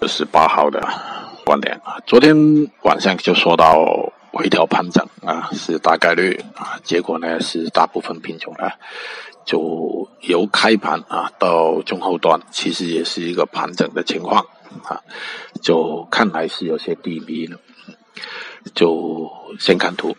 二十八号的观点。啊昨天晚上就说到回调盘整啊是大概率啊结果呢是大部分品种啊就由开盘啊到中后段其实也是一个盘整的情况啊就看来是有些低迷了。就先看图。